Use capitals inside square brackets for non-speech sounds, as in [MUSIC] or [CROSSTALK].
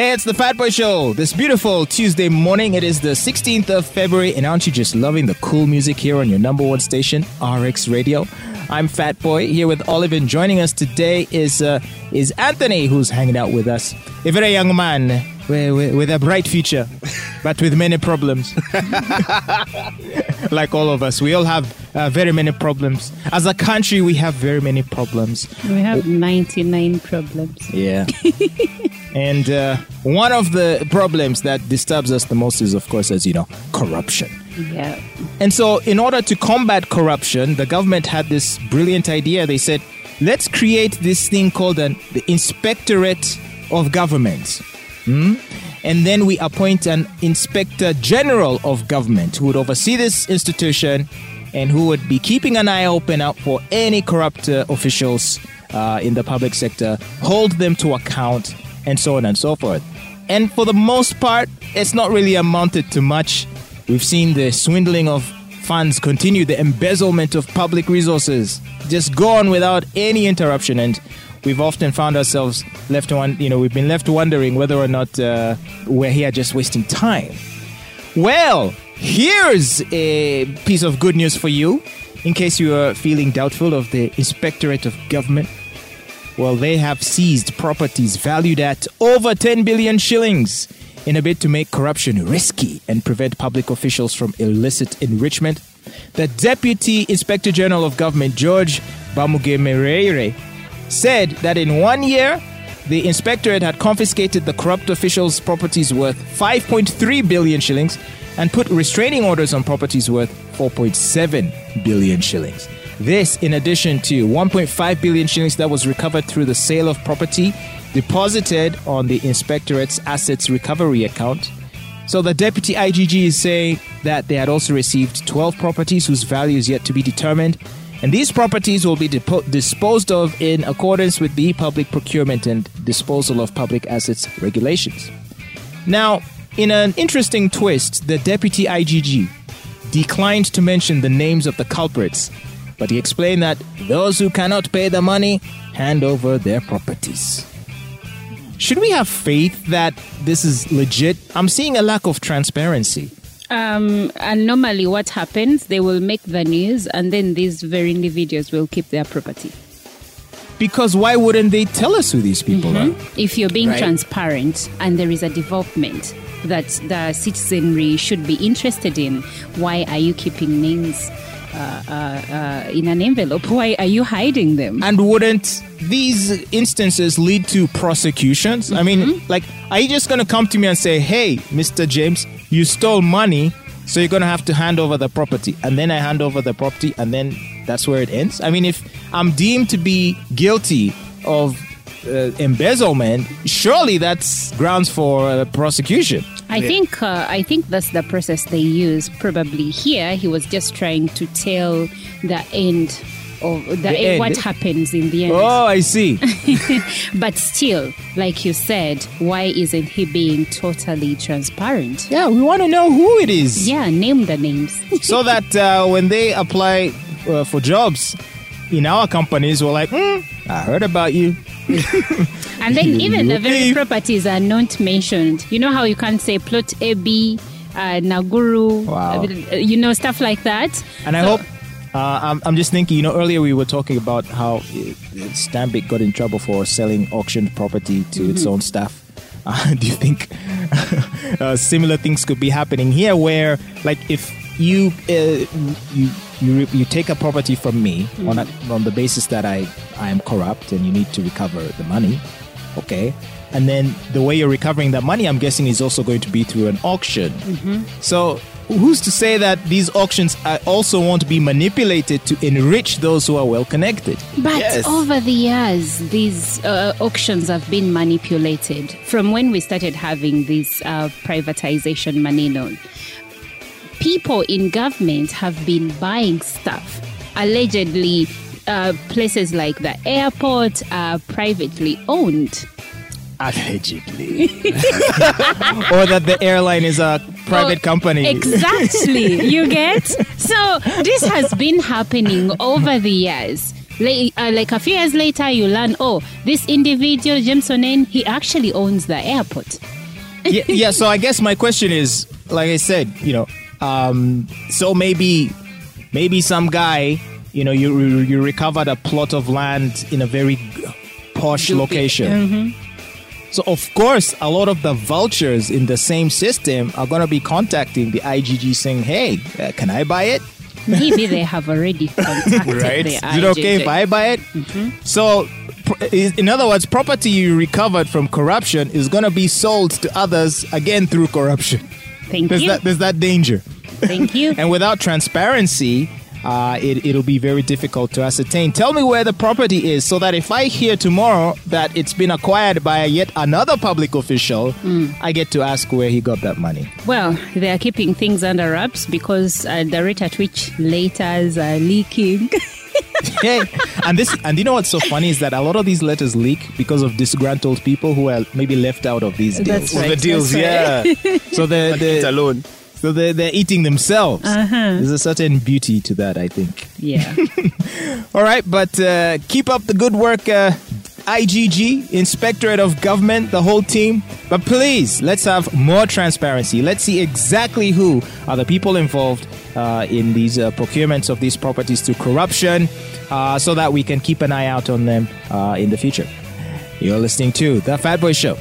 Hey, it's the Fat Boy Show. This beautiful Tuesday morning. It is the 16th of February, and aren't you just loving the cool music here on your number one station, RX Radio? I'm Fat Boy here with Olive, and joining us today is uh, is Anthony, who's hanging out with us. A very young man with, with, a bright future, [LAUGHS] but with many problems. [LAUGHS] like all of us, we all have uh, very many problems. As a country, we have very many problems. We have 99 problems. Yeah. [LAUGHS] and uh, one of the problems that disturbs us the most is, of course, as you know, corruption. Yeah. And so, in order to combat corruption, the government had this brilliant idea. They said, let's create this thing called an, the Inspectorate of Government. Hmm? And then we appoint an Inspector General of Government who would oversee this institution and who would be keeping an eye open out for any corrupt uh, officials uh, in the public sector, hold them to account, and so on and so forth. And for the most part, it's not really amounted to much. We've seen the swindling of funds continue, the embezzlement of public resources just go on without any interruption. And we've often found ourselves left one, you know, we've been left wondering whether or not uh, we're here just wasting time. Well, here's a piece of good news for you in case you are feeling doubtful of the Inspectorate of Government. Well, they have seized properties valued at over 10 billion shillings in a bid to make corruption risky and prevent public officials from illicit enrichment. The Deputy Inspector General of Government, George Bamugemereire, said that in one year, the inspectorate had confiscated the corrupt officials' properties worth 5.3 billion shillings and put restraining orders on properties worth 4.7 billion shillings. This, in addition to 1.5 billion shillings that was recovered through the sale of property deposited on the inspectorate's assets recovery account. So the deputy IGG is saying that they had also received 12 properties whose value is yet to be determined. And these properties will be depo- disposed of in accordance with the Public Procurement and Disposal of Public Assets regulations. Now, in an interesting twist, the deputy IGG declined to mention the names of the culprits, but he explained that those who cannot pay the money hand over their properties. Should we have faith that this is legit? I'm seeing a lack of transparency. Um, and normally, what happens, they will make the news, and then these very individuals will keep their property. Because why wouldn't they tell us who these people are? If you're being Right. transparent and there is a development that the citizenry should be interested in, why are you keeping names uh, uh, in an envelope? Why are you hiding them? And wouldn't these instances lead to prosecutions? I mean, like, are you just going to come to me and say, hey, Mr. James, you stole money, so you're going to have to hand over the property? And then I hand over the property, and then that's where it ends? I mean, if I'm deemed to be guilty of uh, embezzlement, surely that's grounds for uh, prosecution. I think uh, I think that's the process they use. Probably here, he was just trying to tell the end of the, The end, what happens in the end. Oh, I see. [LAUGHS] But still, like you said, why isn't he being totally transparent? yeah, we want to know who it is. Yeah, name the names. [LAUGHS] so that uh, when they apply uh, for jobs in our companies, we're like, hmm, I heard about you. [LAUGHS] And then even the very properties are not mentioned. You know how you can't say plot AB, uh, Naguru, Wow. uh, you know, stuff like that. And I hope. Uh, I'm, I'm just thinking, you know, earlier we were talking about how uh, Stanbic got in trouble for selling auctioned property to its own staff. [LAUGHS] Uh, do you think [LAUGHS] uh, similar things could be happening here, where, like, if you uh, you you, re- you take a property from me on a, on the basis that I I am corrupt and you need to recover the money, okay, and then the way you're recovering that money, I'm guessing, is also going to be through an auction. So, who's to say that these auctions uh, also won't be manipulated to enrich those who are well connected? But Yes. over the years, these uh, auctions have been manipulated. From when we started having this uh, privatization money known, people in government have been buying stuff. Allegedly, uh, places like the airport are privately owned. Allegedly. [LAUGHS] or that the airline is a private Oh, company. Exactly. [LAUGHS] you get? So this has been happening over the years. like, uh, like a few years later, you learn, oh, this individual, James Onen, he actually owns the airport. yeah, yeah. So I guess my question is, like I said, you know, um, so maybe, maybe some guy, you know, you you recovered a plot of land in a very posh location. So of course, a lot of the vultures in the same system are going to be contacting the IGG saying, "Hey, uh, can I buy it?" Maybe they have already [LAUGHS] contacted right? the Is it okay if I buy it? So, pr- is- in other words, property you recovered from corruption is going to be sold to others again through corruption. Thank There's you. that. There's that danger. Thank you. And without transparency, uh, it, it'll be very difficult to ascertain. Tell me where the property is so that if I hear tomorrow that it's been acquired by yet another public official, I get to ask where he got that money. Well, they are keeping things under wraps because uh, the rate at which letters are leaking. [LAUGHS] hey, and this, and you know what's so funny is that a lot of these letters leak because of disgruntled people who are maybe left out of these deals. That's right. [LAUGHS] the deals, that's yeah. So they're, It they're, alone. So they're, they're eating themselves. There's a certain beauty to that, I think. yeah. [LAUGHS] All right, but uh, keep up the good work, uh, IGG, Inspectorate of Government, the whole team. But please, let's have more transparency. Let's see exactly who are the people involved uh, in these uh, procurements of these properties through corruption uh, so that we can keep an eye out on them uh, in the future. You're listening to The Fat Boy Show.